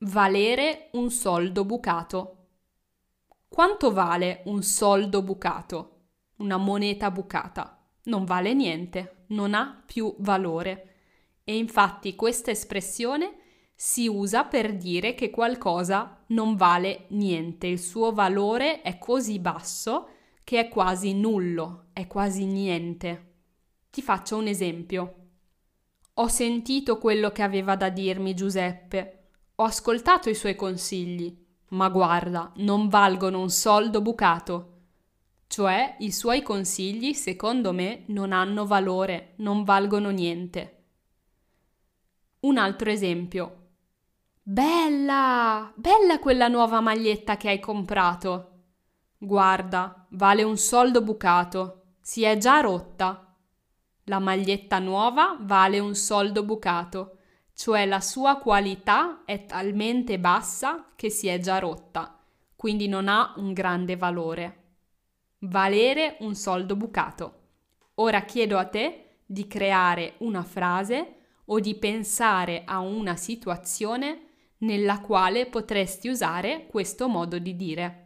Valere un soldo bucato. Quanto vale un soldo bucato? Una moneta bucata? Non vale niente, non ha più valore. E infatti questa espressione si usa per dire che qualcosa non vale niente, il suo valore è così basso che è quasi nullo, è quasi niente. Ti faccio un esempio. Ho sentito quello che aveva da dirmi Giuseppe, ho ascoltato i suoi consigli, ma guarda, non valgono un soldo bucato. Cioè, i suoi consigli, secondo me, non hanno valore, non valgono niente. Un altro esempio. Bella! Bella quella nuova maglietta che hai comprato. Guarda, vale un soldo bucato. Si è già rotta. La maglietta nuova vale un soldo bucato, cioè la sua qualità è talmente bassa che si è già rotta, quindi non ha un grande valore. Valere un soldo bucato. Ora chiedo a te di creare una frase o di pensare a una situazione nella quale potresti usare questo modo di dire.